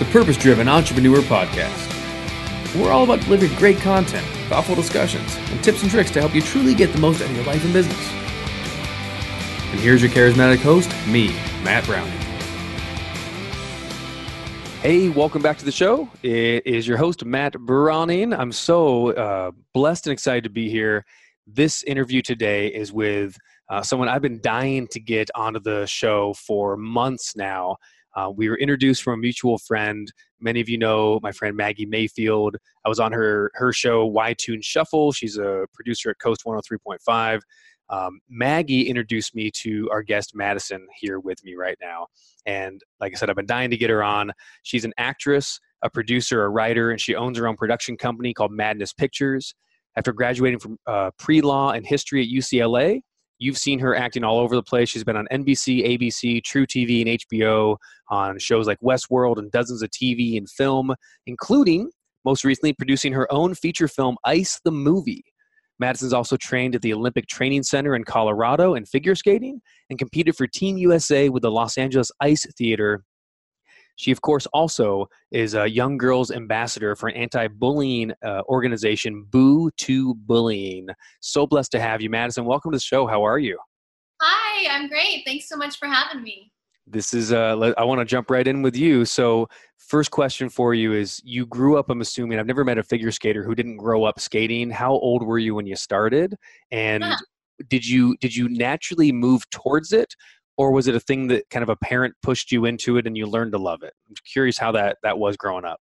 the Purpose Driven Entrepreneur Podcast. We're all about delivering great content, thoughtful discussions, and tips and tricks to help you truly get the most out of your life and business. And here's your charismatic host, me, Matt Brauning. Hey, welcome back to the show. It is your host, Matt Brauning. I'm so uh, blessed and excited to be here. This interview today is with uh, someone I've been dying to get onto the show for months now. Uh, we were introduced from a mutual friend. Many of you know my friend Maggie Mayfield. I was on her her show Y Tune Shuffle. She's a producer at Coast 103.5. Um, Maggie introduced me to our guest Maddison here with me right now. And like I said, I've been dying to get her on. She's an actress, a producer, a writer, and she owns her own production company called Maddness Pictures. After graduating from uh, pre law and history at UCLA, You've seen her acting all over the place. She's been on NBC, ABC, Tru TV, and HBO on shows like Westworld and dozens of TV and film, including most recently producing her own feature film, Ice the Movie. Maddison's also trained at the Olympic Training Center in Colorado in figure skating and competed for Team USA with the Los Angeles Ice Theater she, of course, also is a young girls ambassador for an anti bullying uh, organization, Boo2Bullying. So blessed to have you, Maddison. Welcome to the show. How are you? Hi, I'm great. Thanks so much for having me. This is, uh, I want to jump right in with you. So, first question for you is you grew up, I'm assuming, I've never met a figure skater who didn't grow up skating. How old were you when you started? And yeah. did you did you naturally move towards it or was it a thing that kind of a parent pushed you into it and you learned to love it? I'm curious how that that was growing up.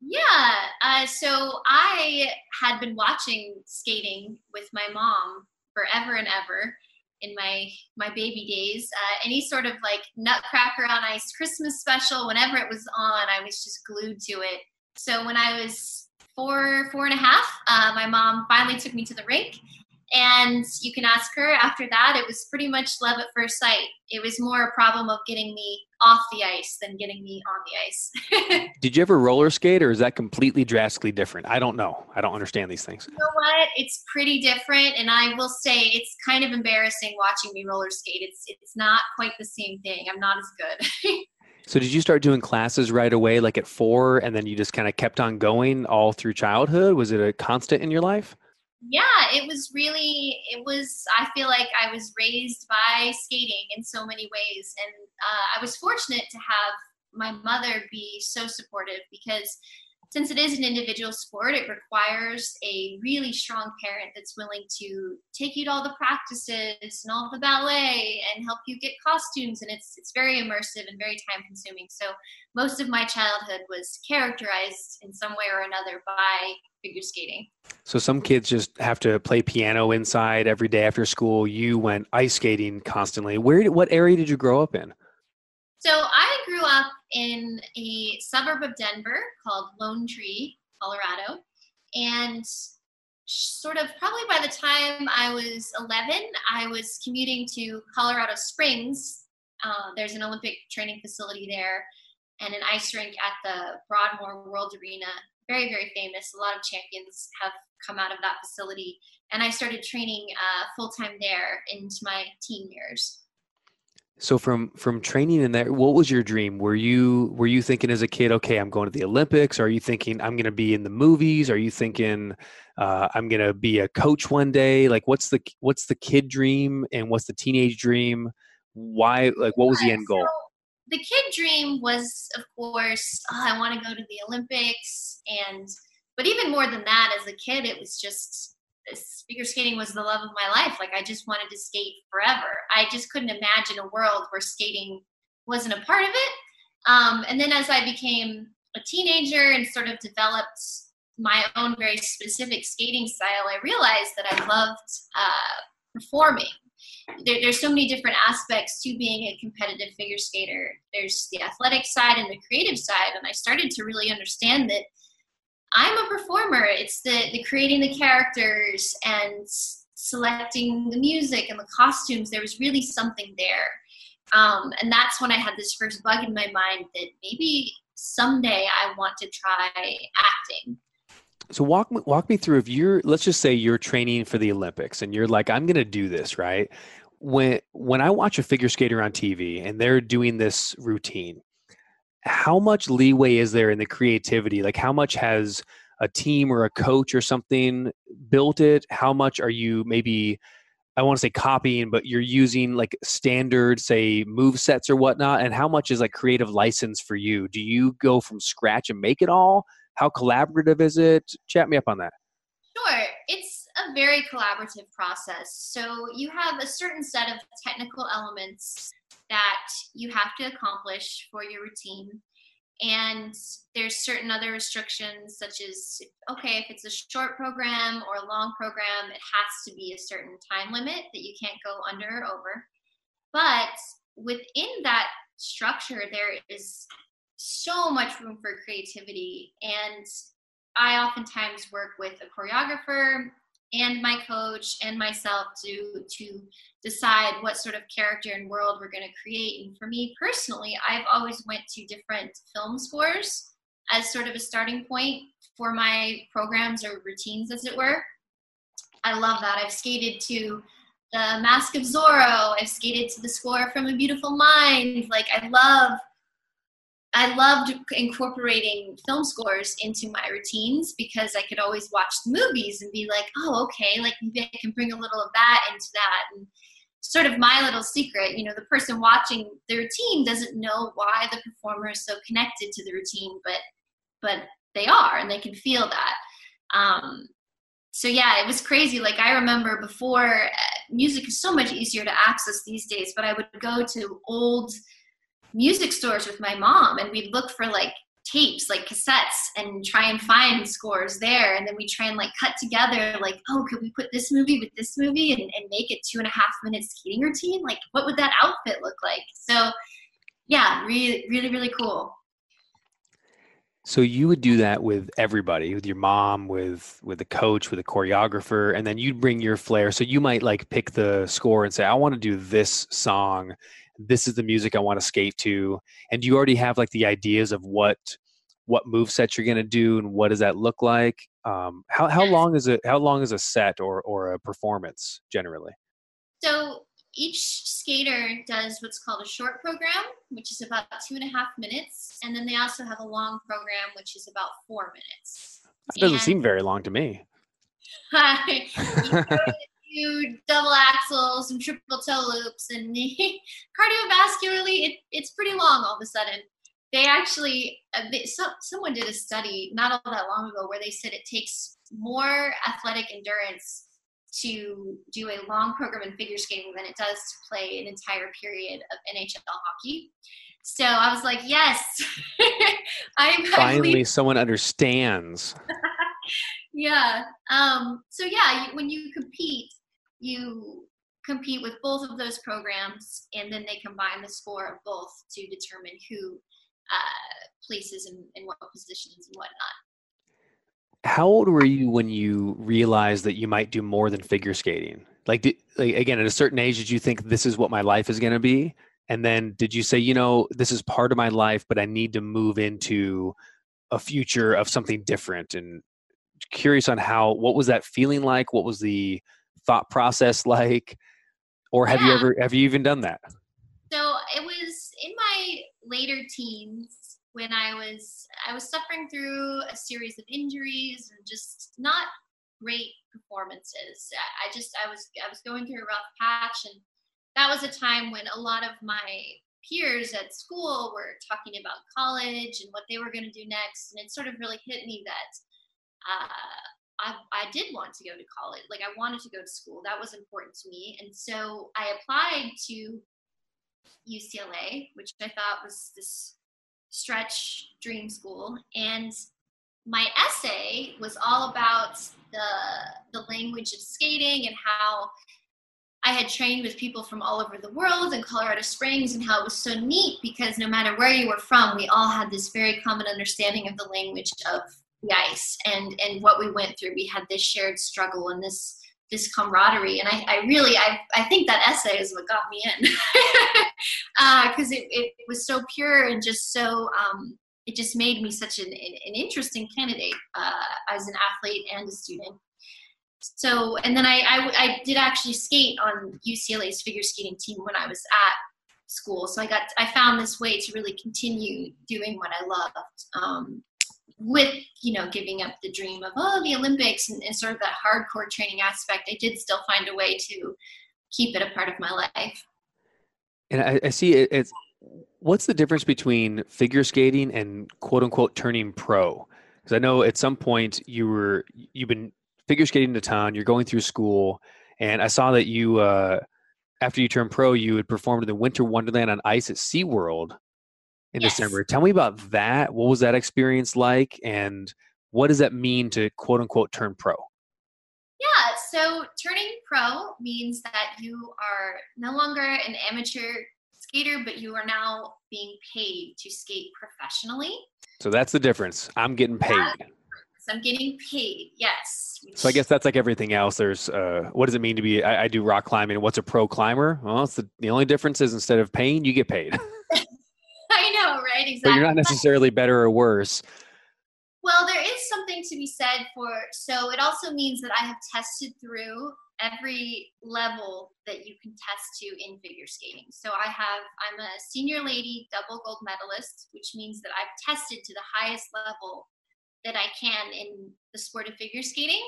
Yeah, uh, so I had been watching skating with my mom forever and ever in my my baby days. Uh, any sort of like Nutcracker on Ice Christmas special, whenever it was on, I was just glued to it. So when I was four four and a half, uh, my mom finally took me to the rink, and you can ask her after that. It was pretty much love at first sight. It was more a problem of getting me off the ice than getting me on the ice. Did you ever roller skate or is that completely drastically different? I don't know. I don't understand these things. You know what? It's pretty different. And I will say it's kind of embarrassing watching me roller skate. It's, it's not quite the same thing. I'm not as good. So did you start doing classes right away, like at four, and then you just kind of kept on going all through childhood? Was it a constant in your life? Yeah, it was really, it was, I feel like I was raised by skating in so many ways. And uh, I was fortunate to have my mother be so supportive because since it is an individual sport, it requires a really strong parent that's willing to take you to all the practices and all the ballet and help you get costumes. And it's it's very immersive and very time consuming. So most of my childhood was characterized in some way or another by figure skating. So some kids just have to play piano inside every day after school. You went ice skating constantly. Where? What area did you grow up in? So I grew up in a suburb of Denver called Lone Tree, Colorado, and sort of probably by the time I was 11, I was commuting to Colorado Springs. Uh, there's an Olympic training facility there and an ice rink at the Broadmoor World Arena very very famous. A lot of champions have come out of that facility, and I started training uh, full time there into my teen years. So from from training in there, what was your dream? Were you were you thinking as a kid, okay, I'm going to the Olympics? Are you thinking I'm going to be in the movies? Are you thinking uh, I'm going to be a coach one day? Like, what's the what's the kid dream and what's the teenage dream? Why? Like, what was the end goal? The kid dream was, of course, oh, I want to go to the Olympics, and but even more than that, as a kid, it was just figure skating was the love of my life. Like I just wanted to skate forever. I just couldn't imagine a world where skating wasn't a part of it. Um, and then as I became a teenager and sort of developed my own very specific skating style, I realized that I loved uh, performing there, there's so many different aspects to being a competitive figure skater. There's the athletic side and the creative side, and I started to really understand that I'm a performer. It's the the creating the characters and selecting the music and the costumes. There was really something there, um, and that's when I had this first bug in my mind that maybe someday I want to try acting so walk me walk me through if you're let's just say you're training for the Olympics and you're like I'm going to do this, right? When when I watch a figure skater on TV and they're doing this routine, how much leeway is there in the creativity? Like, how much has a team or a coach or something built it? How much are you maybe I want to say copying, but you're using like standard, say, move sets or whatnot. And how much is like creative license for you? Do you go from scratch and make it all? How collaborative is it? Chat me up on that. Sure. It's a very collaborative process. So you have a certain set of technical elements that you have to accomplish for your routine. And there's certain other restrictions such as okay if it's a short program or a long program it has to be a certain time limit that you can't go under or over. But within that structure there is so much room for creativity. And i oftentimes work with a choreographer and my coach and myself to to decide what sort of character and world we're going to create. And for me personally i've always went to different film scores as sort of a starting point for my programs or routines as it were. I love that. I've skated to the mask of zorro. I've skated to the score from a beautiful mind. Like i love I loved incorporating film scores into my routines because I could always watch the movies and be like, oh, okay, like maybe I can bring a little of that into that. And sort of my little secret, you know, the person watching the routine doesn't know why the performer is so connected to the routine, but but they are and they can feel that. Um, so yeah, it was crazy. Like I remember before, uh, music is so much easier to access these days, but I would go to old music stores with my mom and we'd look for like tapes like cassettes and try and find scores there and then we try and like cut together like oh could we put this movie with this movie and, and make it two and a half minutes skating routine? Like what would that outfit look like? So yeah really really really cool. So you would do that with everybody with your mom with with the coach with a choreographer and then you'd bring your flair. So you might like pick the score and say i want to do this song this is the music I want to skate to, and you already have like the ideas of what what move sets you're going to do and what does that look like. Um, how how long is it? How long is a set or or a performance generally? So each skater does what's called a short program, which is about two and a half minutes, and then they also have a long program, which is about four minutes. That doesn't and, seem very long to me. do double axels and triple toe loops and cardiovascularly it, it's pretty long all of a sudden. They actually uh, they, so, someone did a study not all that long ago where they said it takes more athletic endurance to do a long program in figure skating than it does to play an entire period of nhl hockey. So i was like yes i'm finally someone understands. Yeah um, so yeah when you compete you compete with both of those programs and then they combine the score of both to determine who uh, places in, in what positions and whatnot. How old were you when you realized that you might do more than figure skating? Like, did, like again, at a certain age, did you think this is what my life is going to be? And then did you say, you know, this is part of my life, but I need to move into a future of something different? And curious on how, what was that feeling like? What was the thought process like or have yeah. you ever have you even done that so it was in my later teens when i was i was suffering through a series of injuries and just not great performances i just i was i was going through a rough patch and that was a time when a lot of my peers at school were talking about college and what they were going to do next and it sort of really hit me that uh, I, I did want to go to college. Like I wanted to go to school. That was important to me. And so I applied to UCLA, which I thought was this stretch dream school. And my essay was all about the the language of skating and how I had trained with people from all over the world in Colorado Springs and how it was so neat because no matter where you were from, we all had this very common understanding of the language of the ice and and what we went through we had this shared struggle and this this camaraderie and i, I really I, I think that essay is what got me in because uh, it, it was so pure and just so um, it just made me such an, an interesting candidate uh, as an athlete and a student so and then I, I, I did actually skate on ucla's figure skating team when i was at school. So I got I found this way to really continue doing what I loved. Um, with you know giving up the dream of oh the Olympics and, and sort of that hardcore training aspect, I did still find a way to keep it a part of my life. And I, I see it, it's what's the difference between figure skating and quote unquote turning pro? Because I know at some point you were you've been figure skating a town You're going through school, and I saw that you uh, after you turned pro, you had performed in the Winter Wonderland on ice at SeaWorld in yes. December. Tell me about that. What was that experience like, and what does that mean to quote unquote turn pro? Yeah, so turning pro means that you are no longer an amateur skater, but you are now being paid to skate professionally. So that's the difference. I'm getting paid. I'm getting paid. Yes. So I guess that's like everything else. There's uh, what does it mean to be? I, I do rock climbing. What's a pro climber? Well, it's the, the only difference is instead of paying, you get paid. I right? Exactly. But you're not necessarily better or worse. Well, there is something to be said for. So it also means that I have tested through every level that you can test to in figure skating. So I have I'm a senior lady double gold medalist, which means that I've tested to the highest level that I can in the sport of figure skating.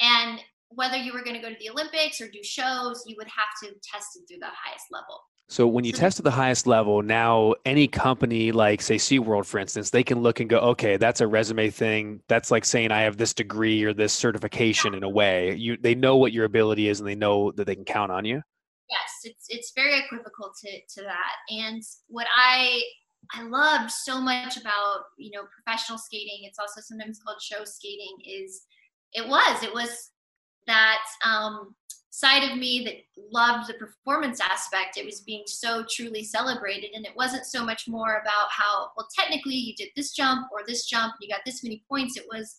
And whether you were going to go to the Olympics or do shows, you would have to test it through the highest level. So when you test at the highest level, now any company like say SeaWorld, for instance, they can look and go, okay, that's a resume thing. That's like saying I have this degree or this certification in a way. You they know what your ability is and they know that they can count on you. Yes, it's it's very equivocal to, to that. And what I I loved so much about, you know, professional skating, it's also sometimes called show skating, is it was, it was that um side of me that loved the performance aspect. It was being so truly celebrated. And it wasn't so much more about how, well, technically you did this jump or this jump and you got this many points. It was,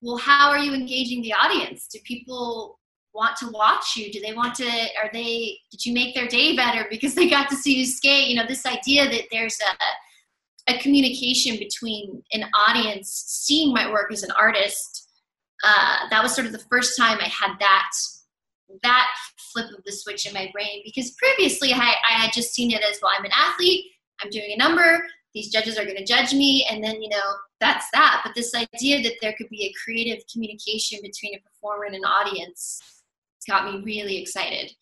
well, how are you engaging the audience? Do people want to watch you? Do they want to, are they, did you make their day better because they got to see you skate? You know, this idea that there's a, a communication between an audience seeing my work as an artist. Uh, that was sort of the first time I had that that flip of the switch in my brain because previously I, I had just seen it as well i'm an athlete i'm doing a number these judges are going to judge me and then you know that's that. But this idea that there could be a creative communication between a performer and an audience got me really excited.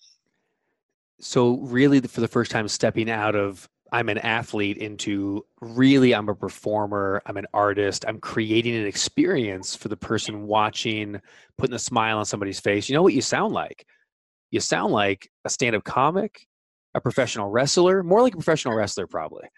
So really for the first time stepping out of i'm an athlete into really i'm a performer i'm an artist i'm creating an experience for the person watching putting a smile on somebody's face you know what you sound like you sound like a stand-up comic, a professional wrestler, more like a professional wrestler probably.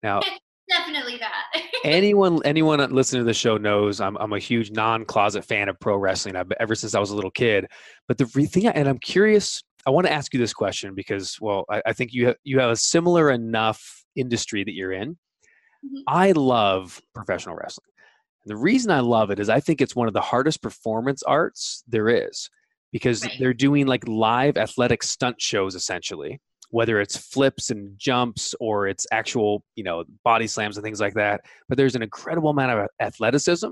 Now, definitely that. anyone anyone listening to the show knows I'm I'm a huge non-closet fan of pro wrestling. I've ever since I was a little kid. But the thing, and I'm curious. I want to ask you this question because, well, I, I think you have, you have a similar enough industry that you're in. Mm-hmm. I love professional wrestling. And the reason I love it is I think it's one of the hardest performance arts there is because right. they're doing like live athletic stunt shows essentially whether it's flips and jumps or it's actual you know body slams and things like that but there's an incredible amount of athleticism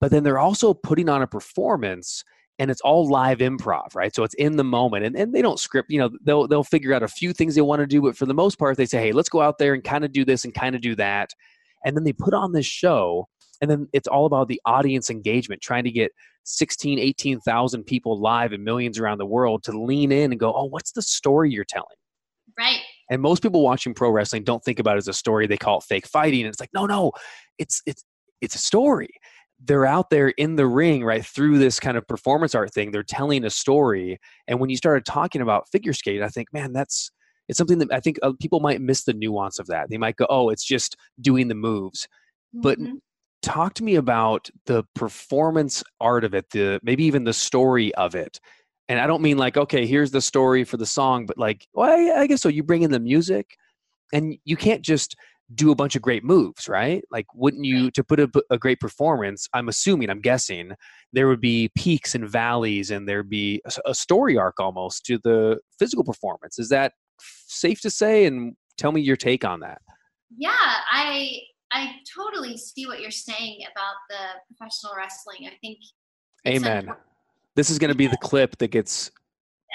but then they're also putting on a performance and it's all live improv right? So it's in the moment and, and they don't script you know they'll they'll figure out a few things they want to do but for the most part they say hey let's go out there and kind of do this and kind of do that. And then they put on this show and then it's all about the audience engagement trying to get 16 18,000 people live and millions around the world to lean in and go oh what's the story you're telling? Right. And most people watching pro wrestling don't think about it as a story they call it fake fighting and it's like no no it's it's it's a story they're out there in the ring right through this kind of performance art thing they're telling a story and when you started talking about figure skating, i think man that's it's something that i think uh, people might miss the nuance of that. They might go oh it's just doing the moves. But mm-hmm. talk to me about the performance art of it the maybe even the story of it. And i don't mean like okay here's the story for the song but like well i, I guess so you bring in the music? And you can't just do a bunch of great moves right like wouldn't you to put a, a great performance i'm assuming i'm guessing there would be peaks and valleys and there'd be a, a story arc almost to the physical performance is that safe to say and tell me your take on that yeah i I totally see what you're saying about the professional wrestling. I think. Amen. A, this is going to be the clip that gets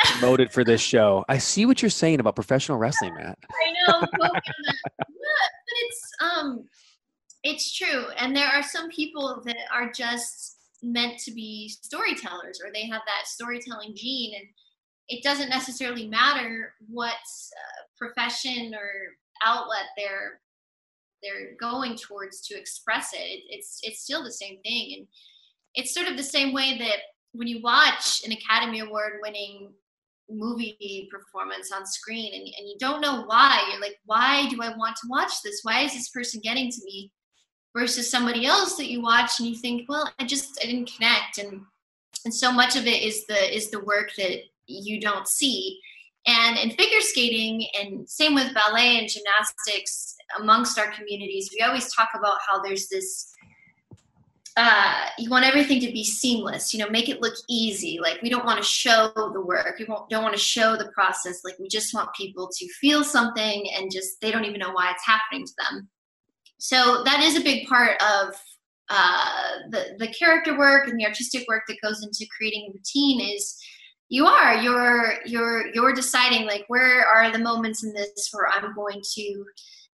promoted for this show. I see what you're saying about professional wrestling, Matt. I know, it's um, it's true, and there are some people that are just meant to be storytellers, or they have that storytelling gene, and it doesn't necessarily matter what uh, profession or outlet they're they're going towards to express it. it. It's it's still the same thing, and it's sort of the same way that when you watch an Academy Award winning movie performance on screen and, and you don't know why. You're like why do i want to watch this? Why is this person getting to me versus somebody else that you watch and you think well i just i didn't connect. And and so much of it is the is the work that you don't see. And in figure skating and same with ballet and gymnastics amongst our communities we always talk about how there's this uh, you want everything to be seamless you know make it look easy. Like we don't want to show the work. We don't want to show the process. Like we just want people to feel something and just they don't even know why it's happening to them. So that is a big part of uh, the the character work and the artistic work that goes into creating a routine is you are you're you're you're deciding like where are the moments in this where i'm going to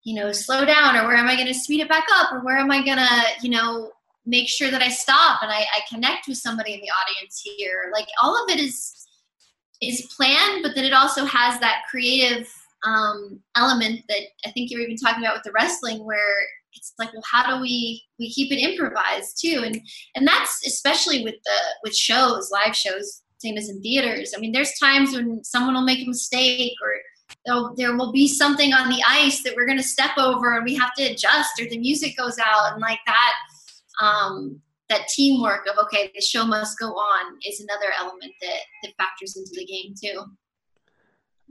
you know slow down or where am i going to speed it back up or where am i going to you know make sure that I stop and I, I connect with somebody in the audience here. Like all of it is is planned, but then it also has that creative um, element that I think you're even talking about with the wrestling, where it's like, well, how do we we keep it improvised too? And and that's especially with the with shows, live shows, same as in theaters. I mean, there's times when someone will make a mistake or there will be something on the ice that we're going to step over and we have to adjust or the music goes out and like that um, that teamwork of okay the show must go on is another element that that factors into the game too.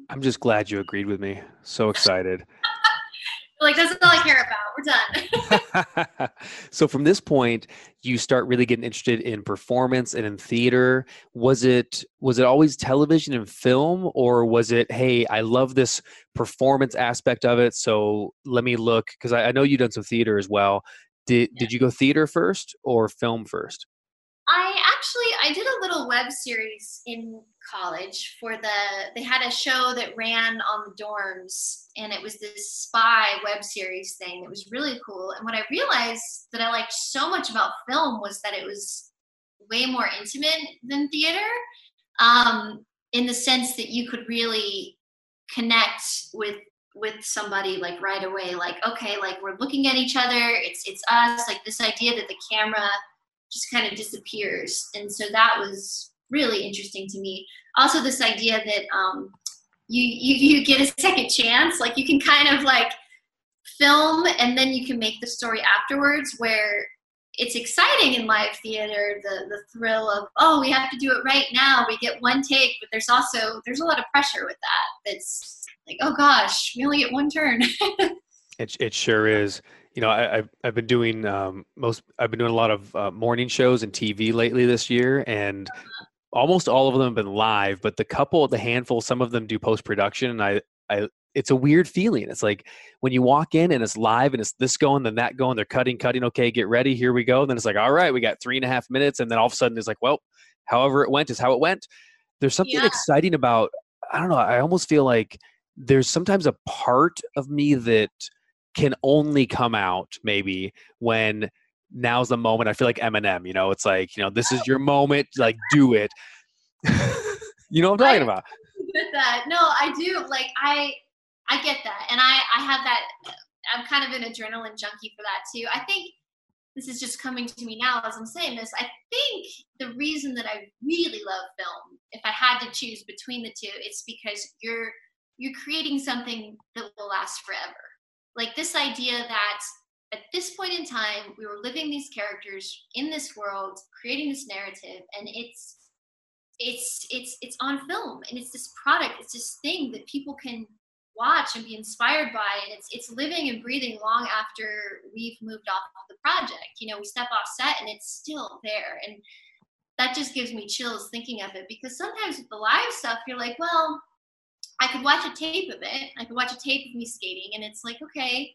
I'm just glad you agreed with me. So excited. Like that's all i care about. We're done. So from this point you start really getting interested in performance and in theater. Was it was it always television and film or was it hey i love this performance aspect of it so let me look? Because I, I know you've done some theater as well did yeah. did you go theater first or film first? I actually I did a little web series in college for the they had a show that ran on the dorms and it was this spy web series thing that was really cool and what I realized that I liked so much about film was that it was way more intimate than theater um, in the sense that you could really connect with with somebody like right away like okay like we're looking at each other it's it's us like this idea that the camera just kind of disappears. And so that was really interesting to me. Also this idea that um you you, you get a second chance like you can kind of like film and then you can make the story afterwards where it's exciting in live theater the the thrill of oh we have to do it right now. We get one take but there's also there's a lot of pressure with that that's like, oh gosh, we only get one turn. it it sure is. You know, I, have I've been doing um, most. I've been doing a lot of uh, morning shows and TV lately this year, and uh-huh. almost all of them have been live. But the couple, the handful, some of them do post production, and I, I, it's a weird feeling. It's like when you walk in and it's live and it's this going, then that going. They're cutting, cutting. Okay, get ready. Here we go. And Then it's like, all right, we got three and a half minutes, and then all of a sudden it's like, well, however it went is how it went. There's something yeah. exciting about. I don't know. I almost feel like there's sometimes a part of me that can only come out maybe when now's the moment. I feel like Eminem, you know, it's like, you know, this is your moment, like do it. you know what I'm talking I about? That. No, I do. Like I I get that. And I I have that I'm kind of an adrenaline junkie for that too. I think this is just coming to me now as I'm saying this. I think the reason that I really love film, if I had to choose between the two, it's because you're you're creating something that will last forever. Like this idea that at this point in time, we were living these characters in this world, creating this narrative, and it's it's it's it's on film and it's this product, it's this thing that people can watch and be inspired by and it's it's living and breathing long after we've moved off of the project. You know, we step off set and it's still there. And that just gives me chills thinking of it because sometimes with the live stuff, you're like, well, I could watch a tape of it. I could watch a tape of me skating, and it's like, okay,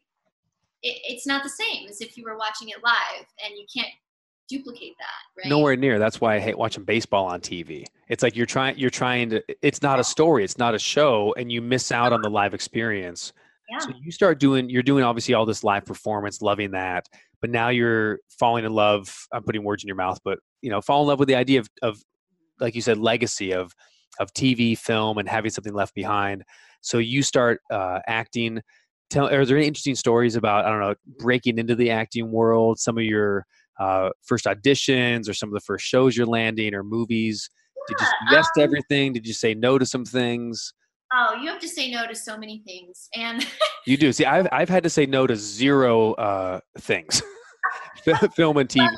it, it's not the same as if you were watching it live, and you can't duplicate that right? Nowhere near. That's why i hate watching baseball on tv it's like you're trying you're trying to it's not a story it's not a show and you miss out on the live experience. Yeah. so you start doing you're doing obviously all this live performance loving that but now you're falling in love i'm putting words in your mouth but you know fall in love with the idea of, of like you said legacy of of tv film and having something left behind. So you start uh, acting. Tell are there any interesting stories about i don't know breaking into the acting world some of your uh, first auditions or some of the first shows you're landing or movies? Did you say yes to um everything? Did you say no to some things? Oh you have to say no to so many things and you do. See i've, I've had to say no to zero uh, things. Film and tv well,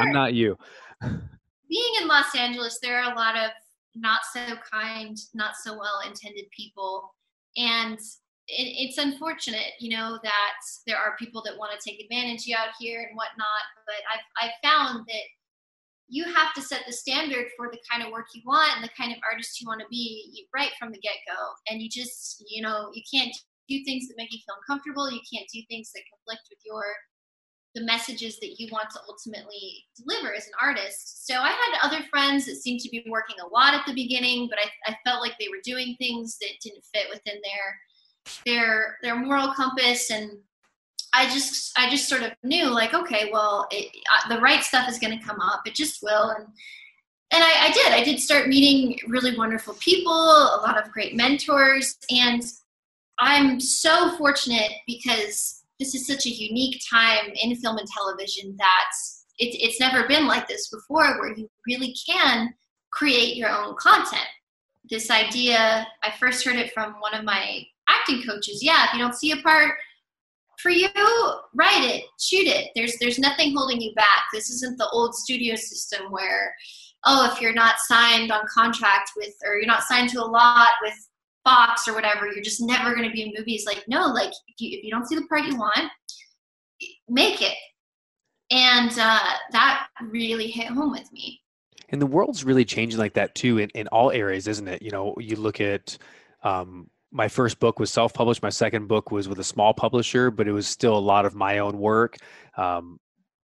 i'm not you. Being in los angeles there are a lot of not so kind not so well intended people and it, it's unfortunate, you know, that there are people that want to take advantage of you out here and whatnot. But I've, I've found that you have to set the standard for the kind of work you want and the kind of artist you want to be right from the get go. And you just, you know, you can't do things that make you feel uncomfortable. You can't do things that conflict with your the messages that you want to ultimately deliver as an artist. So I had other friends that seemed to be working a lot at the beginning, but I, I felt like they were doing things that didn't fit within their their their moral compass. And I just I just sort of knew like okay well it, the right stuff is going to come up. It just will. And and I, I did. I did start meeting really wonderful people a lot of great mentors. And I'm so fortunate because this is such a unique time in film and television that it, it's never been like this before where you really can create your own content. This idea i first heard it from one of my acting coaches yeah if you don't see a part for you write it shoot it. There's there's nothing holding you back. This isn't the old studio system where oh if you're not signed on contract with or you're not signed to a lot with fox or whatever you're just never going to be in movies like no like if you, if you don't see the part you want make it. And uh, that really hit home with me. And the world's really changing like that too in, in all areas isn't it? You know you look at um, my first book was self-published my second book was with a small publisher but it was still a lot of my own work. Um,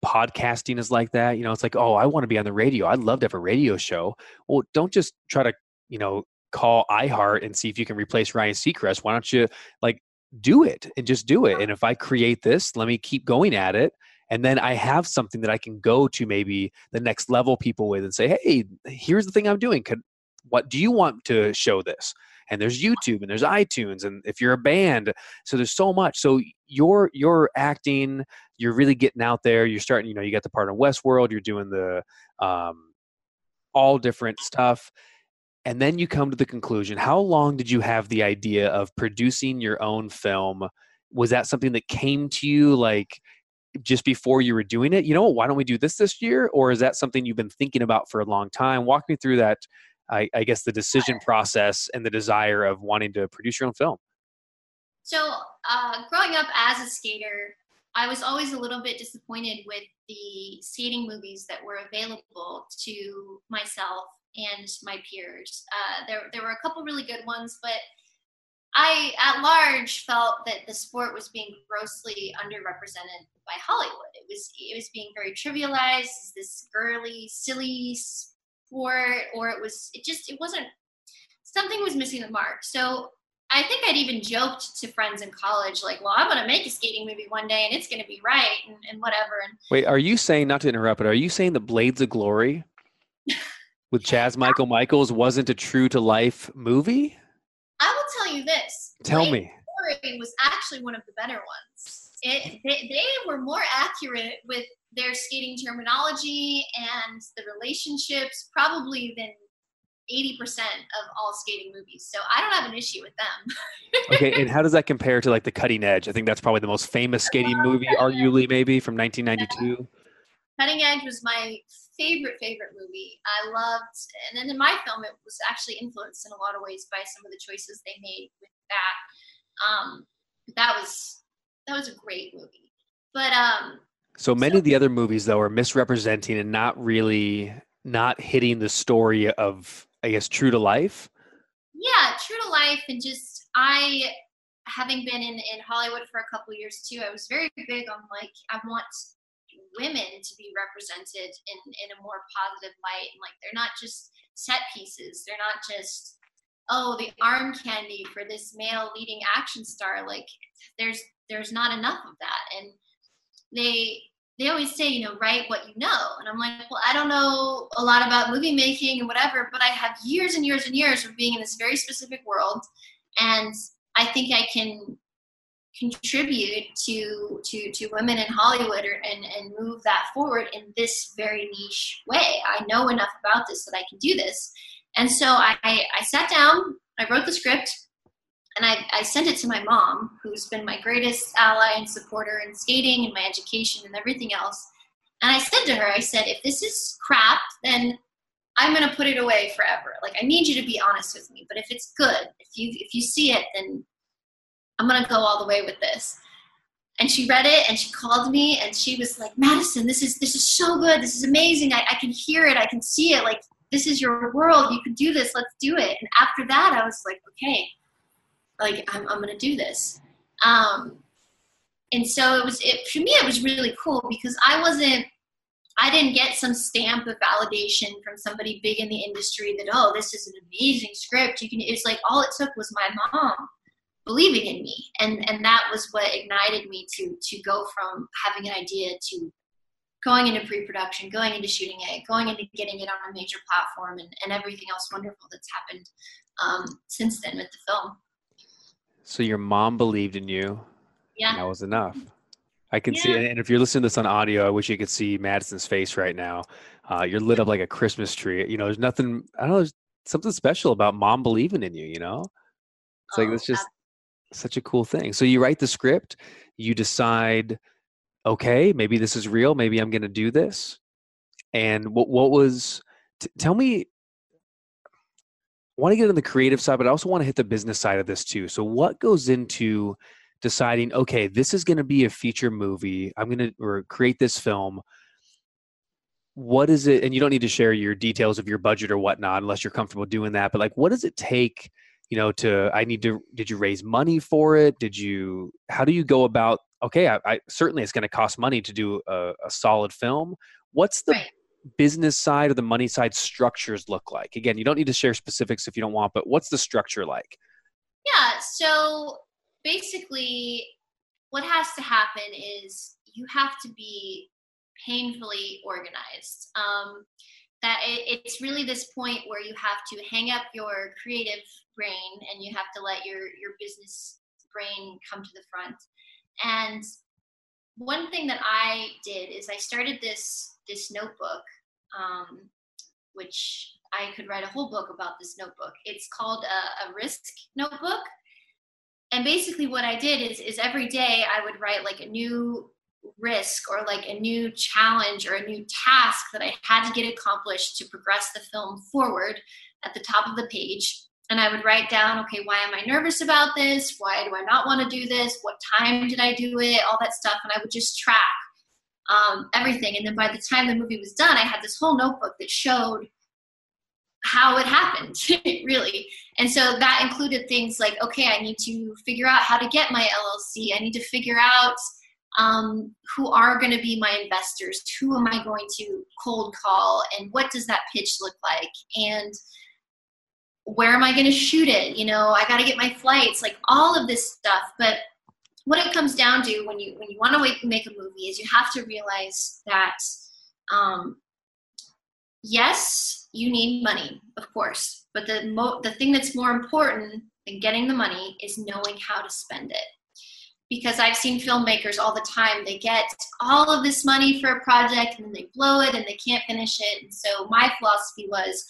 podcasting is like that you know it's like oh i want to be on the radio. I'd love to have a radio show. Well don't just try to you know call iheart and see if you can replace ryan seacrest why don't you like do it and just do it. And if i create this let me keep going at it. And then i have something that i can go to maybe the next level people with and say hey here's the thing i'm doing. Could what do you want to show this? And there's youtube and there's itunes and if you're a band so there's so much. So you're you're acting you're really getting out there. You're starting you know you got the part of westworld you're doing the um, all different stuff and then you come to the conclusion how long did you have the idea of producing your own film? Was that something that came to you like just before you were doing it? You know why don't we do this this year? Or is that something you've been thinking about for a long time? Walk me through that I, I, guess the decision process and the desire of wanting to produce your own film? So, uh, growing up as a skater, I was always a little bit disappointed with the skating movies that were available to myself and my peers. Uh, there, there were a couple really good ones, but I, at large, felt that the sport was being grossly underrepresented by Hollywood. It was, it was being very trivialized. This girly, silly sport or it was it just it wasn't something was missing the mark so i think i'd even joked to friends in college like well i'm going to make a skating movie one day and it's going to be right and, and whatever and wait are you saying not to interrupt but are you saying the blades of glory with Chazz Michael Michaels wasn't a true to life movie i will tell you this tell Blades me glory was actually one of the better ones it, they, they were more accurate with their skating terminology and the relationships probably than 80% of all skating movies. So I don't have an issue with them. okay, and how does that compare to like The Cutting Edge? I think that's probably the most famous skating oh, movie, arguably, maybe from 1992. Cutting Edge was my favorite, favorite movie. I loved, and then in my film, it was actually influenced in a lot of ways by some of the choices they made with that. Um, that was that was a great movie. But um, so many so, of the other movies though are misrepresenting and not really not hitting the story of I guess true to life. Yeah, true to life, and just I having been in in Hollywood for a couple years too. I was very big on like I want women to be represented in in a more positive light. And like they're not just set pieces. They're not just oh the arm candy for this male leading action star. Like there's there's not enough of that. And they they always say you know write what you know. And i'm like well i don't know a lot about movie making and whatever but i have years and years and years of being in this very specific world. And i think i can contribute to to to women in Hollywood or, and and move that forward in this very niche way. I know enough about this that I can do this, and so I I sat down, I wrote the script, and I I sent it to my mom, who's been my greatest ally and supporter in skating and my education and everything else. And I said to her, I said, if this is crap, then I'm gonna put it away forever. Like I need you to be honest with me. But if it's good, if you if you see it, then I'm gonna go all the way with this. And she read it and she called me and she was like, Maddison, this is this is so good. This is amazing. I, I can hear it. I can see it. Like this is your world. You can do this. Let's do it. And after that, I was like, okay, like I'm I'm gonna do this. Um, and so it was it for me. It was really cool because I wasn't. I didn't get some stamp of validation from somebody big in the industry that oh this is an amazing script. You can. It's like all it took was my mom believing in me and and that was what ignited me to to go from having an idea to going into pre-production going into shooting it going into getting it on a major platform and, and everything else wonderful that's happened um, since then with the film so your mom believed in you yeah that was enough I can yeah. see, and if you're listening to this on audio, I wish you could see Maddison's face right now. Uh, you're lit up like a Christmas tree. You know, there's nothing. I don't know. There's something special about mom believing in you. You know, it's oh, like it's just such a cool thing. So you write the script, you decide, okay, maybe this is real, maybe I'm going to do this. And what what was? T- tell me. I want to get on the creative side, but I also want to hit the business side of this too. So what goes into deciding? Okay, this is going to be a feature movie. I'm going to or create this film. What is it? And you don't need to share your details of your budget or whatnot unless you're comfortable doing that. But like, what does it take? You know to i need to did you raise money for it? Did you how do you go about okay i, I certainly it's going to cost money to do a, a solid film. What's the right. business side or the money side structures look like? Again you don't need to share specifics if you don't want but what's the structure like? Yeah so basically what has to happen is you have to be painfully organized. Um, that it, it's really this point where you have to hang up your creative brain and you have to let your your business brain come to the front. And one thing that i did is i started this this notebook um, which i could write a whole book about this notebook. It's called a, a risk notebook. And basically what i did is is every day i would write like a new risk or like a new challenge or a new task that I had to get accomplished to progress the film forward at the top of the page. And I would write down, okay, why am I nervous about this? Why do I not want to do this? What time did I do it? All that stuff. And I would just track um, everything. And then by the time the movie was done, I had this whole notebook that showed how it happened, really. And so that included things like, okay, I need to figure out how to get my LLC. I need to figure out um, who are going to be my investors who am i going to cold call and what does that pitch look like? And where am i going to shoot it? You know i got to get my flights like all of this stuff. But what it comes down to when you when you want to make a movie is you have to realize that um, yes you need money of course. But the mo- the thing that's more important than getting the money is knowing how to spend it because I've seen filmmakers all the time. They get all of this money for a project and then they blow it and they can't finish it. And so my philosophy was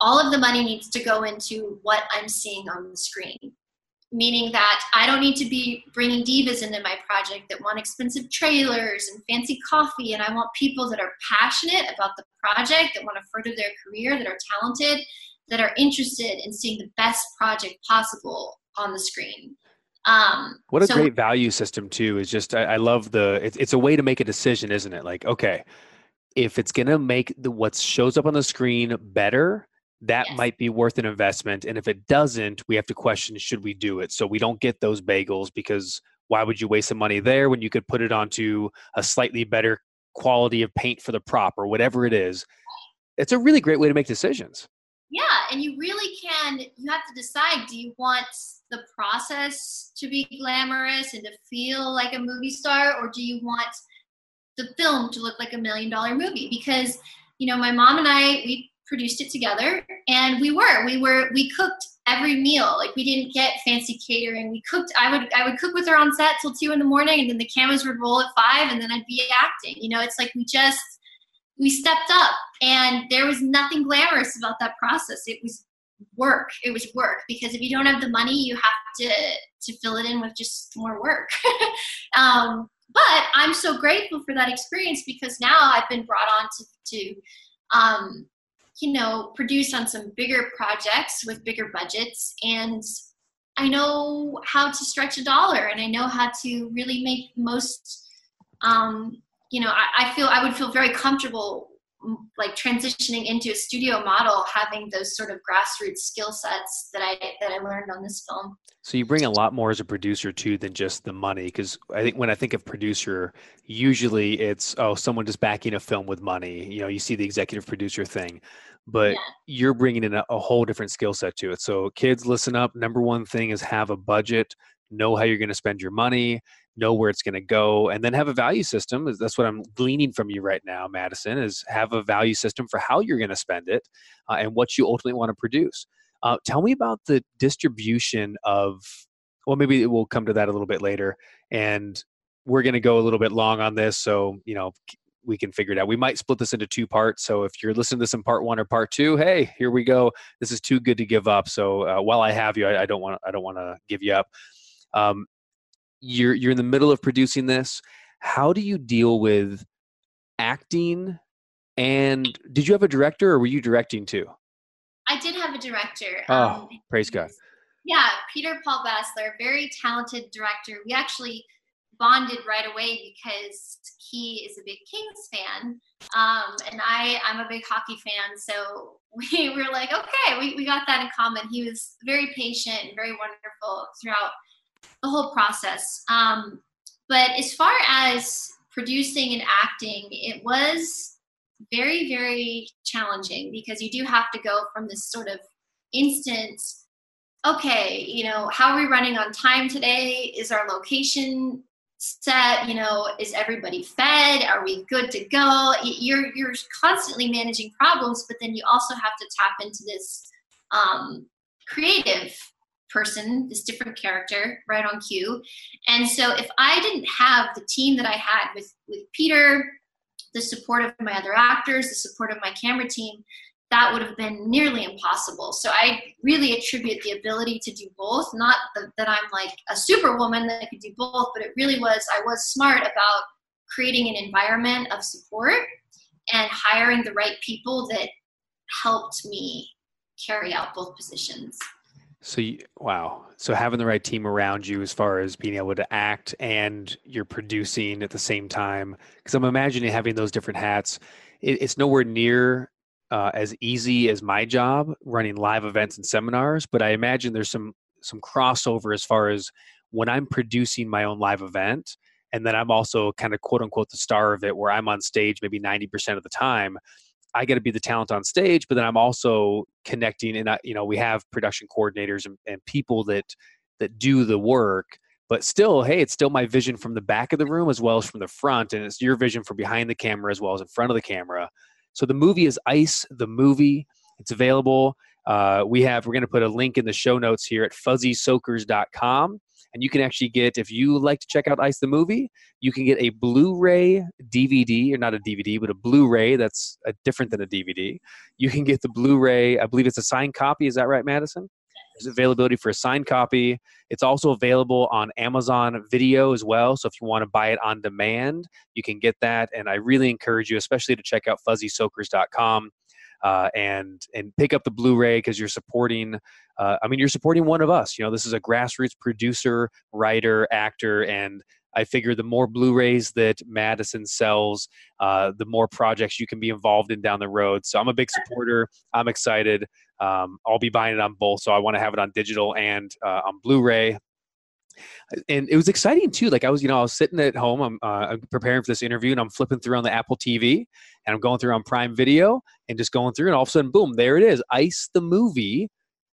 all of the money needs to go into what I'm seeing on the screen. Meaning that I don't need to be bringing divas into my project that want expensive trailers and fancy coffee. And I want people that are passionate about the project, that want to further their career, that are talented, that are interested in seeing the best project possible on the screen. Um, what a so, great value system too is just I, I love the it's, it's a way to make a decision, isn't it? Like okay, if it's gonna make the what shows up on the screen better, that yes. might be worth an investment. And if it doesn't, we have to question should we do it so we don't get those bagels because why would you waste the money there when you could put it onto a slightly better quality of paint for the prop or whatever it is it's a really great way to make decisions and you really can you have to decide do you want the process to be glamorous and to feel like a movie star or do you want the film to look like a million dollar movie? Because you know my mom and i we produced it together and we were we were we cooked every meal. Like we didn't get fancy catering. We cooked i would i would cook with her on set till two in the morning and then the cameras would roll at five and then i'd be acting. You know it's like we just we stepped up and there was nothing glamorous about that process. It was work. It was work because if you don't have the money you have to to fill it in with just more work. Um, but i'm so grateful for that experience because now i've been brought on to to um, you know produce on some bigger projects with bigger budgets and i know how to stretch a dollar and i know how to really make most um, you know I, I feel i would feel very comfortable mm, like transitioning into a studio model having those sort of grassroots skill sets that i that i learned on this film. So you bring a lot more as a producer too than just the money because i think when i think of producer usually it's oh someone just backing a film with money you know you see the executive producer thing. But yeah. you're bringing in a, a whole different skill set to it. So kids listen up. Number one thing is have a budget. Know how you're going to spend your money know where it's going to go and then have a value system that's what i'm gleaning from you right now Maddison is have a value system for how you're going to spend it uh, and what you ultimately want to produce. Uh, tell me about the distribution of well maybe we'll come to that a little bit later and we're going to go a little bit long on this so you know we can figure it out. We might split this into two parts so if you're listening to this in part one or part two hey here we go. This is too good to give up so uh, while i have you i, don't want i don't want to give you up. Um, you're you're in the middle of producing this. How do you deal with acting? And did you have a director or were you directing too? I did have a director oh um, praise god. yeah peter paul basler very talented director. We actually bonded right away because he is a big kings fan um, and i i'm a big hockey fan. So we were like okay we, we got that in common. He was very patient and very wonderful throughout the whole process. Um, but as far as producing and acting, it was very, very challenging because you do have to go from this sort of instant, okay, you know, how are we running on time today? Is our location set? You know, is everybody fed? Are we good to go? You're you're constantly managing problems, but then you also have to tap into this um, creative person, this different character, right on cue. And so if I didn't have the team that I had with with Peter, the support of my other actors, the support of my camera team, that would have been nearly impossible. So I really attribute the ability to do both, not the, that I'm like a superwoman that I could do both, but it really was I was smart about creating an environment of support and hiring the right people that helped me carry out both positions. So, you, wow. So, having the right team around you as far as being able to act and you're producing at the same time, because I'm imagining having those different hats, it, it's nowhere near uh, as easy as my job running live events and seminars. But I imagine there's some some crossover as far as when I'm producing my own live event, and then I'm also kind of quote unquote the star of it, where I'm on stage maybe 90% of the time. I got to be the talent on stage, but then I'm also connecting, and I, you know, we have production coordinators and, and people that that do the work. But still, hey, it's still my vision from the back of the room as well as from the front, and it's your vision from behind the camera as well as in front of the camera. So the movie is Ice the movie. It's available. Uh, we have we're going to put a link in the show notes here at fuzzysoakers.com and you can actually get if you like to check out ice the movie you can get a blu-ray dvd or not a dvd but a blu-ray that's a, different than a dvd you can get the blu-ray i believe it's a signed copy is that right Maddison? There's availability for a signed copy. It's also available on amazon video as well so if you want to buy it on demand you can get that and i really encourage you especially to check out fuzzysoakers.com uh, and and pick up the Blu-ray because you're supporting. Uh, I mean, you're supporting one of us. You know, this is a grassroots producer, writer, actor, and I figure the more Blu-rays that Maddison sells, uh, the more projects you can be involved in down the road. So I'm a big supporter. I'm excited. Um, I'll be buying it on both, so I want to have it on digital and uh, on Blu-ray. And it was exciting too. Like I was, you know, I was sitting at home, I'm uh, preparing for this interview, and I'm flipping through on the Apple TV, and I'm going through on Prime Video, and just going through, and all of a sudden, boom, there it is, Ice the movie,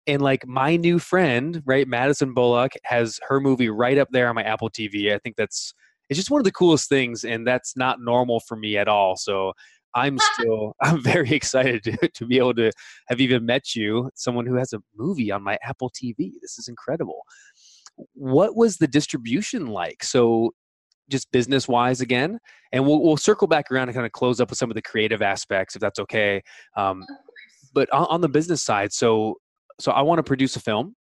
and like my new friend, right, Maddison Bullock has her movie right up there on my Apple TV. I think that's it's just one of the coolest things, and that's not normal for me at all. So I'm still I'm very excited to, to be able to have even met you, someone who has a movie on my Apple TV. This is incredible. What was the distribution like? So just business wise again, and we'll we'll circle back around and kind of close up with some of the creative aspects if that's okay. Um, but on, on the business side, so so I want to produce a film.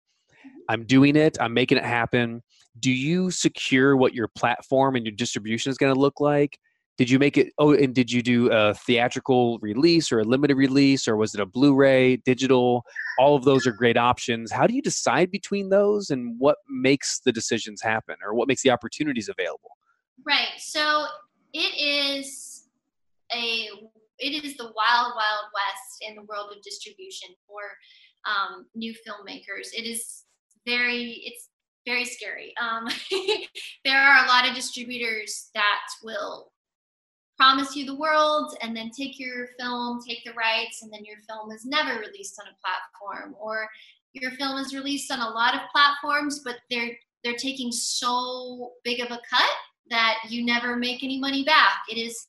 I'm doing it. I'm making it happen. Do you secure what your platform and your distribution is going to look like? Did you make it? Oh, and did you do a theatrical release or a limited release, or was it a Blu-ray, digital? All of those are great options. How do you decide between those, and what makes the decisions happen, or what makes the opportunities available? Right. So it is a it is the wild, wild west in the world of distribution for um, new filmmakers. It is very it's very scary. Um, there are a lot of distributors that will promise you the world and then take your film, take the rights, and then your film is never released on a platform, or your film is released on a lot of platforms, but they're they're taking so big of a cut that you never make any money back. It is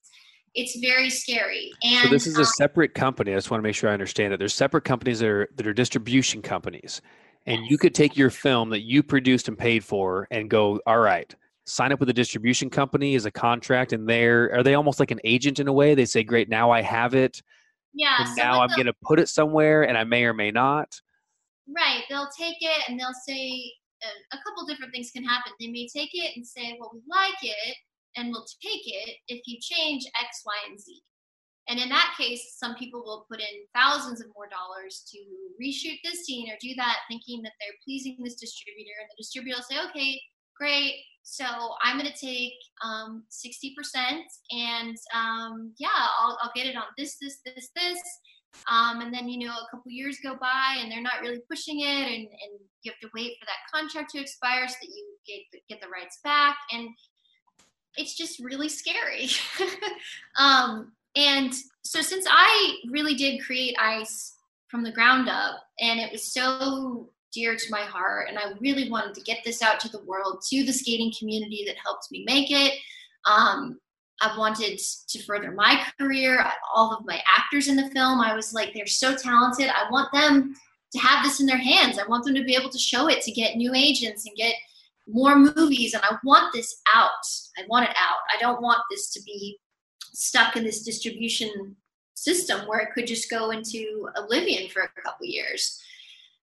it's very scary. And so this is a um, separate company. I just want to make sure I understand it. There's separate companies that are that are distribution companies. And you could take your film that you produced and paid for and go, all right, sign up with a distribution company as a contract and they're are they almost like an agent in a way? They say, Great, now I have it. Yeah. Now I'm gonna put it somewhere and I may or may not. Right. They'll take it and they'll say uh, a couple different things can happen. They may take it and say, Well, we like it and we'll take it if you change X, Y, and Z. And in that case, some people will put in thousands of more dollars to reshoot this scene or do that, thinking that they're pleasing this distributor. And the distributor will say, okay, great. So I'm going to take um, 60% and um, yeah, I'll, I'll get it on this, this, this, this. Um, and then, you know, a couple years go by and they're not really pushing it and, and you have to wait for that contract to expire so that you get, get the rights back. And it's just really scary. um, and so, since I really did create ice from the ground up, and it was so dear to my heart, and I really wanted to get this out to the world, to the skating community that helped me make it. Um, I wanted to further my career. All of my actors in the film, I was like, they're so talented. I want them to have this in their hands. I want them to be able to show it to get new agents and get more movies. And I want this out. I want it out. I don't want this to be stuck in this distribution system where it could just go into oblivion for a couple years.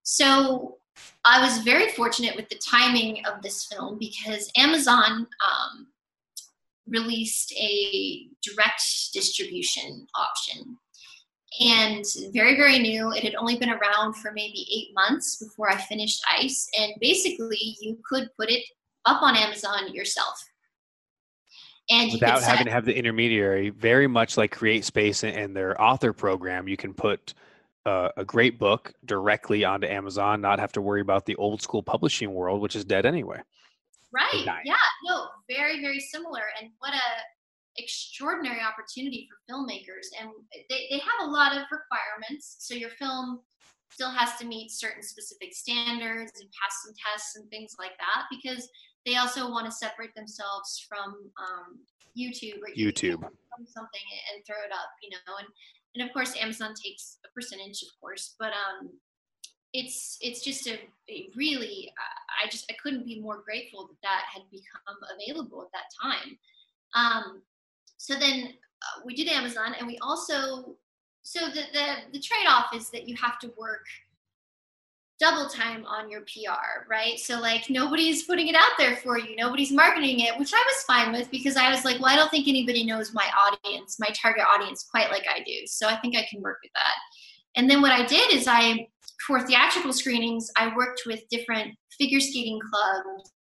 So I was very fortunate with the timing of this film because Amazon um, released a direct distribution option. And very, very new. It had only been around for maybe eight months before I finished Ice. And basically, you could put it up on Amazon yourself and without having to have the intermediary very much like Create Space and their author program you can put uh, a great book directly onto amazon not have to worry about the old school publishing world which is dead anyway right yeah no very very similar and what a extraordinary opportunity for filmmakers and they, they have a lot of requirements so your film still has to meet certain specific standards and pass some tests and things like that because they also want to separate themselves from um, YouTube or YouTube something and throw it up, you know. And and of course, Amazon takes a percentage, of course, but um, it's it's just a, a really I just I couldn't be more grateful that that had become available at that time. Um, so then uh, we did Amazon, and we also so the the, the trade off is that you have to work double time on your PR, right? So like nobody's putting it out there for you, nobody's marketing it, which I was fine with because I was like, well, I don't think anybody knows my audience, my target audience quite like I do. So I think I can work with that. And then what I did is I for theatrical screenings, I worked with different figure skating clubs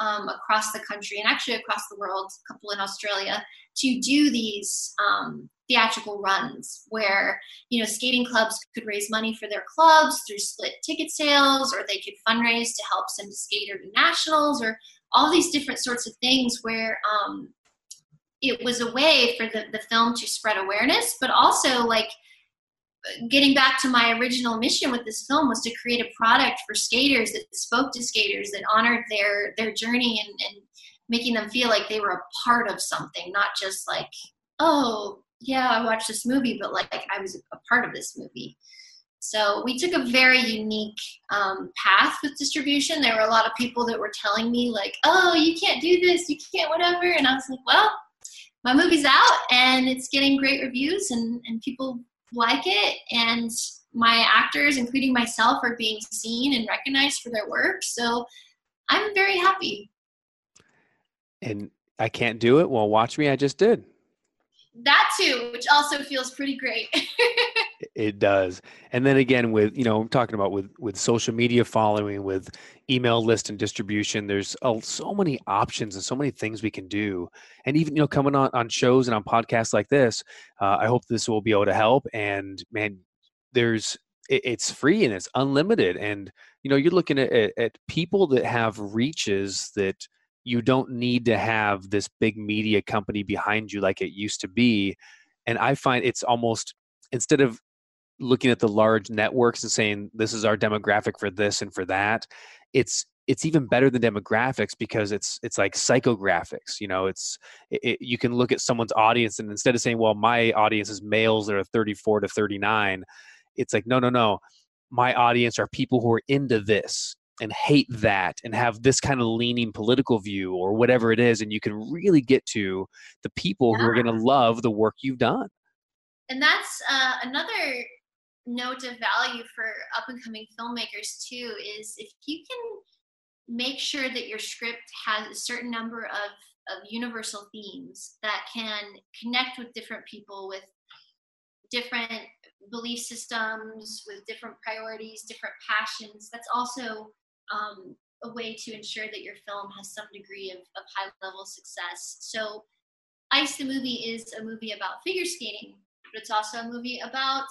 um, across the country and actually across the world, a couple in Australia, to do these um, theatrical runs where you know skating clubs could raise money for their clubs through split ticket sales, or they could fundraise to help send a skater to nationals, or all these different sorts of things where um, it was a way for the, the film to spread awareness, but also like getting back to my original mission with this film was to create a product for skaters that spoke to skaters that honored their their journey and, and making them feel like they were a part of something not just like oh yeah i watched this movie but like i was a part of this movie. So we took a very unique um, path with distribution. There were a lot of people that were telling me like oh you can't do this you can't whatever and i was like well my movie's out and it's getting great reviews and, and people like it and my actors including myself are being seen and recognized for their work so i'm very happy. And i can't do it? Well watch me i just did. That too which also feels pretty great it does. And then again with you know i'm talking about with with social media following with email list and distribution there's uh, so many options and so many things we can do. And even you know coming on on shows and on podcasts like this uh, i hope this will be able to help. And man there's it, it's free and it's unlimited. And you know you're looking at, at, at people that have reaches that you don't need to have this big media company behind you like it used to be. And i find it's almost instead of looking at the large networks and saying this is our demographic for this and for that it's it's even better than demographics because it's it's like psychographics you know it's it, you can look at someone's audience and instead of saying well my audience is males that are 34 to 39 it's like no no no my audience are people who are into this and hate that and have this kind of leaning political view or whatever it is and you can really get to the people yeah. who are going to love the work you've done and that's uh, another note of value for up and coming filmmakers too is if you can make sure that your script has a certain number of of universal themes that can connect with different people with different belief systems with different priorities different passions that's also um, a way to ensure that your film has some degree of, of high level success. So, Ice the movie is a movie about figure skating, but it's also a movie about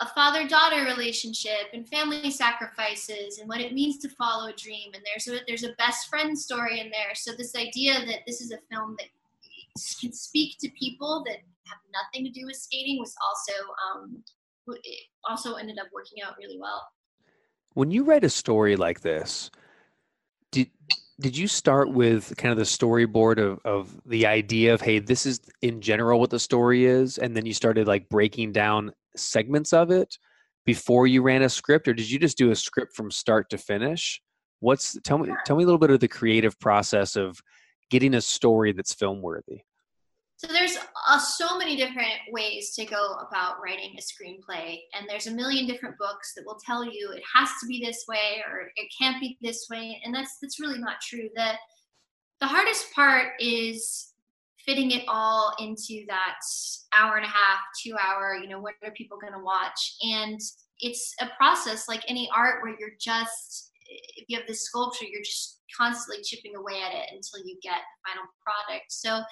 a father daughter relationship and family sacrifices and what it means to follow a dream. And there's a, there's a best friend story in there. So, this idea that this is a film that can speak to people that have nothing to do with skating was also um, also ended up working out really well when you write a story like this did did you start with kind of the storyboard of, of the idea of hey this is in general what the story is and then you started like breaking down segments of it before you ran a script or did you just do a script from start to finish? What's tell me tell me a little bit of the creative process of getting a story that's film worthy so there's uh, so many different ways to go about writing a screenplay, and there's a million different books that will tell you it has to be this way or it can't be this way, and that's that's really not true. The the hardest part is fitting it all into that hour and a half, two hour. You know, what are people going to watch? And it's a process like any art where you're just if you have this sculpture, you're just constantly chipping away at it until you get the final product. So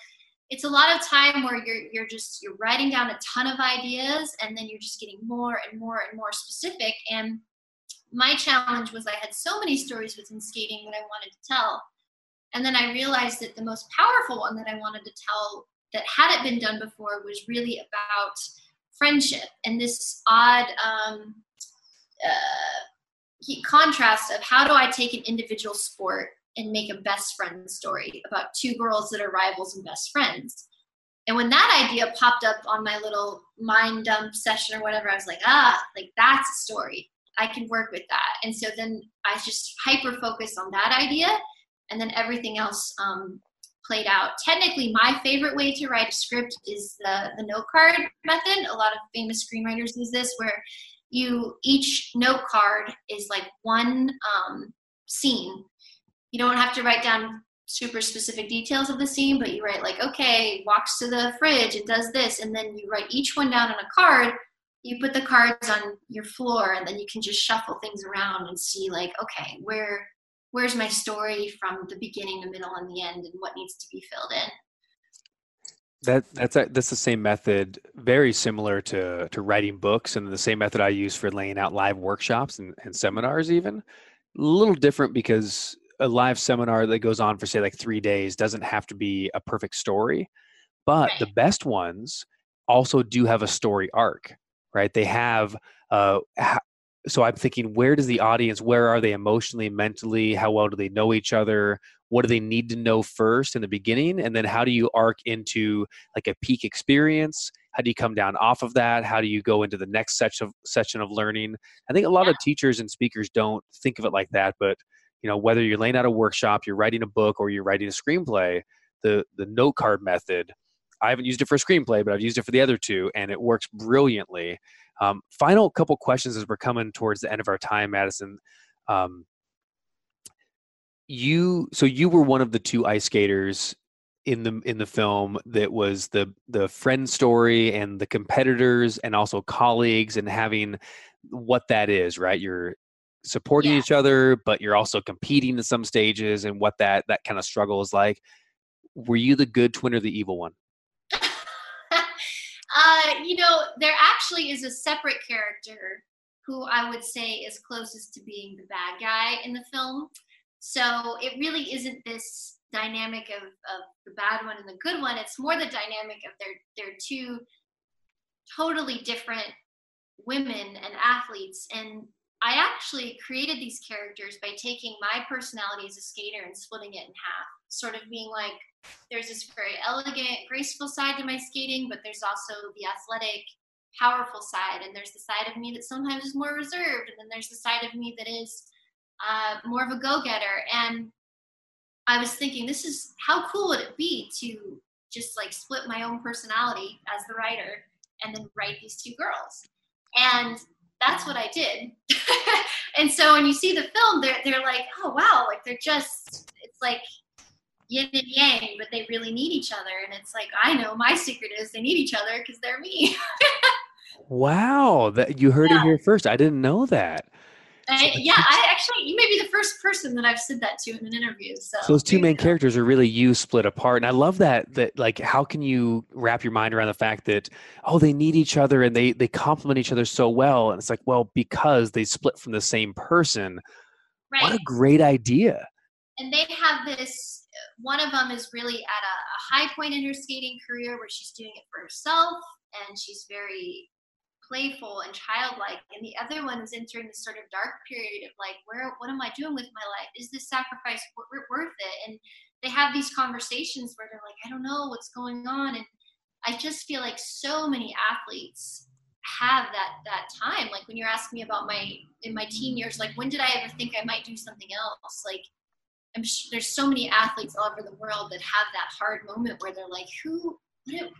it's a lot of time where you're you're just you're writing down a ton of ideas and then you're just getting more and more and more specific and my challenge was i had so many stories within skating that i wanted to tell and then i realized that the most powerful one that i wanted to tell that hadn't been done before was really about friendship and this odd um, uh, contrast of how do i take an individual sport and make a best friend story about two girls that are rivals and best friends. And when that idea popped up on my little mind dump session or whatever, I was like, ah, like that's a story. I can work with that. And so then I just hyper focused on that idea, and then everything else um, played out. Technically, my favorite way to write a script is the the note card method. A lot of famous screenwriters use this, where you each note card is like one um, scene you don't have to write down super specific details of the scene, but you write like, okay, walks to the fridge and does this, and then you write each one down on a card. You put the cards on your floor, and then you can just shuffle things around and see like, okay, where where's my story from the beginning, the middle, and the end, and what needs to be filled in. That that's a, that's the same method, very similar to to writing books, and the same method I use for laying out live workshops and, and seminars. Even a little different because a live seminar that goes on for say like three days doesn't have to be a perfect story, but Right. the best ones also do have a story arc, right? They have uh, so I'm thinking, where does the audience, where are they emotionally, mentally? How well do they know each other? What do they need to know first in the beginning? And then how do you arc into like a peak experience? How do you come down off of that? How do you go into the next section of section of learning? I think a lot Yeah. of teachers and speakers don't think of it like that, but you know, whether you're laying out a workshop, you're writing a book, or you're writing a screenplay, the the note card method. I haven't used it for a screenplay, but I've used it for the other two, and it works brilliantly. Um, final couple questions as we're coming towards the end of our time, Maddison. Um, you so you were one of the two ice skaters in the in the film that was the the friend story and the competitors and also colleagues and having what that is right you're supporting Yeah. each other but you're also competing in some stages and what that that kind of struggle is like were you the good twin or the evil one uh, you know, there actually is a separate character who I would say is closest to being the bad guy in the film. So it really isn't this dynamic of, of the bad one and the good one. It's more the dynamic of their their two totally different women and athletes. And I actually created these characters by taking my personality as a skater and splitting it in half, sort of being like, there's this very elegant, graceful side to my skating, but there's also the athletic, powerful side. And there's the side of me that sometimes is more reserved. And then there's the side of me that is uh, more of a go getter. And I was thinking, this is how cool would it be to just like split my own personality as the writer and then write these two girls? And that's what I did. and so when you see the film, they're, they're like, oh, wow, like they're just, it's like, yin and yang, but they really need each other. And it's like, I know my secret is they need each other because they're me. wow that you heard it here first i didn't know that I, yeah, I actually, you may be the first person that I've said that to in an interview. So, So those two main characters are really you split apart, and I love that. That like, how can you wrap your mind around the fact that oh, they need each other and they they complement each other so well, and it's like, well, because they split from the same person. right. What a great idea! and they have this one of them is really at a, a high point in her skating career where she's doing it for herself and she's very playful and childlike and the other one is entering this sort of dark period of like where what am i doing with my life is this sacrifice wor- wor- worth it and they have these conversations where they're like i don't know what's going on and i just feel like so many athletes have that that time like when you're asking me about my in my teen years like when did i ever think i might do something else like I'm there's so many athletes all over the world that have that hard moment where they're like, who,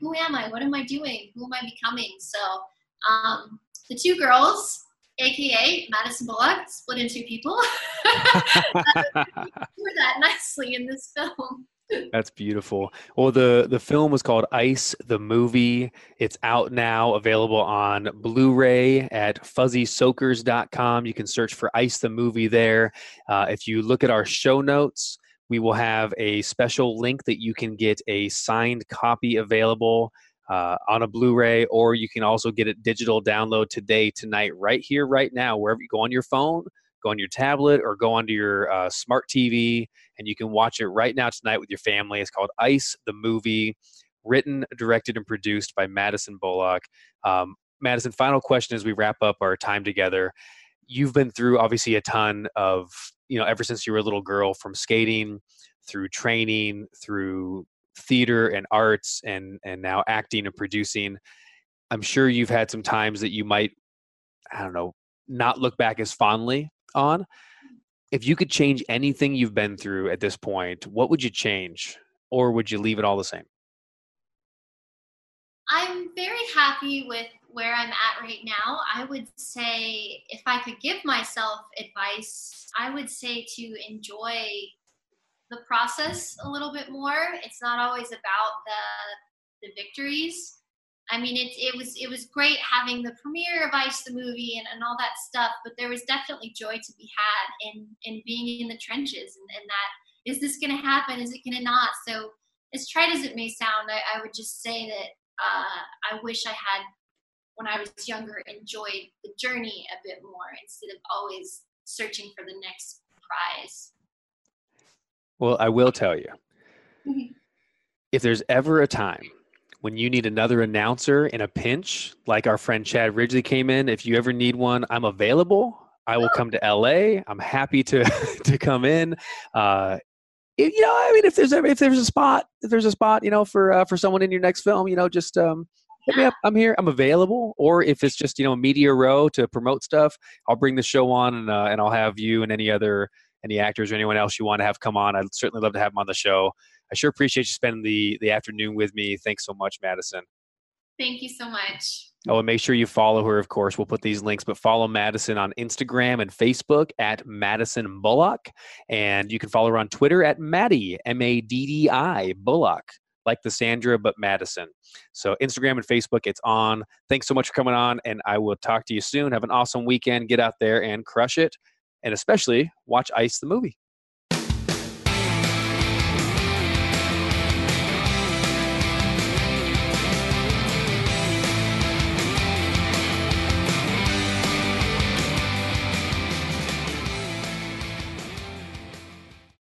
who am I? What am I doing? Who am I becoming? So um, the two girls, aka Maddison Bullock, split into people, that nicely in this film. That's beautiful. Well, the the film was called Ice the movie. It's out now, available on Blu-ray at fuzzysoakers.com. You can search for Ice the movie there. Uh, if you look at our show notes, we will have a special link that you can get a signed copy available uh, on a Blu-ray, or you can also get it digital download today, tonight, right here, right now, wherever you go on your phone, go on your tablet, or go onto your uh, smart TV and you can watch it right now tonight with your family. It's called Ice the Movie, written, directed, and produced by Maddison Bullock. Um, Maddison, final question as we wrap up our time together. You've been through obviously a ton of, you know, ever since you were a little girl, from skating through training, through theater and arts, and and now acting and producing. I'm sure you've had some times that you might, I don't know, not look back as fondly on if you could change anything you've been through at this point, what would you change? Or would you leave it all the same? I'm very happy with where I'm at right now. I would say if I could give myself advice, I would say to enjoy the process a little bit more. It's not always about the the victories. I mean, it, it was it was great having the premiere of Ice the movie and, and all that stuff, but there was definitely joy to be had in in being in the trenches and, and that is this going to happen? Is it going to not? So as trite as it may sound, I, I would just say that uh, I wish I had when I was younger enjoyed the journey a bit more instead of always searching for the next prize. Well, I will tell you, Mm-hmm. if there's ever a time when you need another announcer in a pinch, like our friend Chad Ridgely came in, if you ever need one, I'm available. I will come to LA. I'm happy to to come in. Uh, if, you know, I mean, if there's a, if there's a spot, if there's a spot, you know, for uh, for someone in your next film, you know, just um, hit me up. I'm here. I'm available. Or if it's just you know media row to promote stuff, I'll bring the show on and uh, and I'll have you and any other any actors or anyone else you want to have come on. I'd certainly love to have them on the show. I sure appreciate you spending the the afternoon with me. Thanks so much, Maddison. Thank you so much. Oh, and make sure you follow her, of course. We'll put these links, but follow Maddison on Instagram and Facebook at Maddison Bullock. And you can follow her on Twitter at Maddie, M A D D I, Bullock, like the Sandra, but Maddison. So Instagram and Facebook, it's on. Thanks so much for coming on, and I will talk to you soon. Have an awesome weekend. Get out there and crush it. And especially watch Ice the movie.